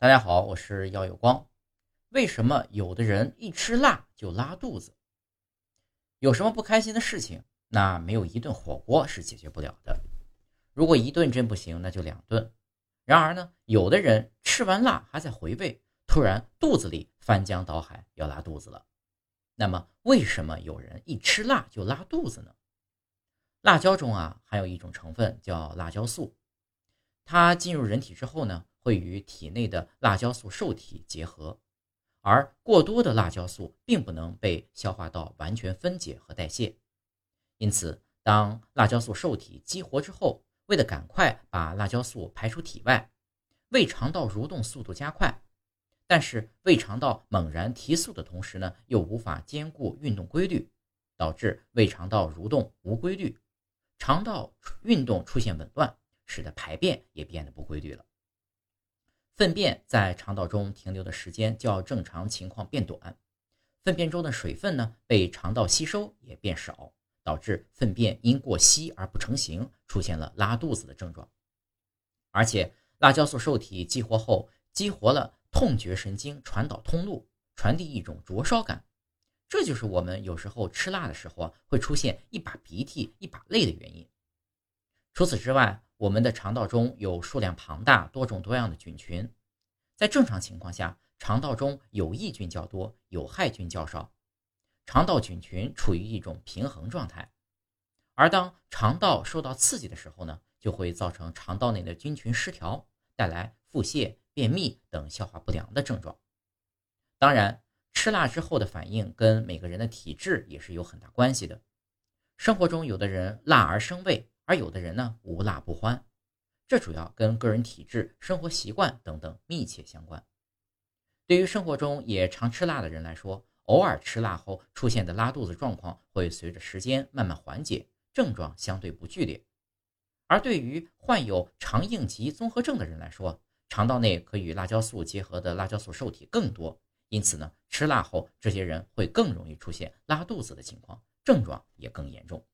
大家好，我是耀有光。为什么有的人一吃辣就拉肚子？有什么不开心的事情，那没有一顿火锅是解决不了的。如果一顿真不行，那就两顿。然而呢，有的人吃完辣还在回味，突然肚子里翻江倒海，要拉肚子了。那么，为什么有人一吃辣就拉肚子呢？辣椒中啊，含有一种成分叫辣椒素，它进入人体之后呢。会与体内的辣椒素受体结合，而过多的辣椒素并不能被消化道完全分解和代谢。因此，当辣椒素受体激活之后，为了赶快把辣椒素排出体外，胃肠道蠕动速度加快。但是，胃肠道猛然提速的同时呢，又无法兼顾运动规律，导致胃肠道蠕动无规律，肠道运动出现紊乱，使得排便也变得不规律了。粪便在肠道中停留的时间较正常情况变短，粪便中的水分呢被肠道吸收也变少，导致粪便因过稀而不成形，出现了拉肚子的症状。而且辣椒素受体激活后，激活了痛觉神经传导通路，传递一种灼烧感，这就是我们有时候吃辣的时候啊会出现一把鼻涕一把泪的原因。除此之外，我们的肠道中有数量庞大、多种多样的菌群，在正常情况下，肠道中有益菌较多，有害菌较少，肠道菌群处于一种平衡状态。而当肠道受到刺激的时候呢，就会造成肠道内的菌群失调，带来腹泻、便秘等消化不良的症状。当然，吃辣之后的反应跟每个人的体质也是有很大关系的。生活中，有的人辣而生胃。而有的人呢，无辣不欢，这主要跟个人体质、生活习惯等等密切相关。对于生活中也常吃辣的人来说，偶尔吃辣后出现的拉肚子状况会随着时间慢慢缓解，症状相对不剧烈。而对于患有肠应急综合症的人来说，肠道内可与辣椒素结合的辣椒素受体更多，因此呢，吃辣后这些人会更容易出现拉肚子的情况，症状也更严重。